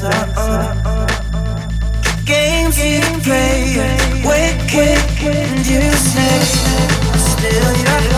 Uh, uh. Games you play, uh, wicked and useless. Still, you.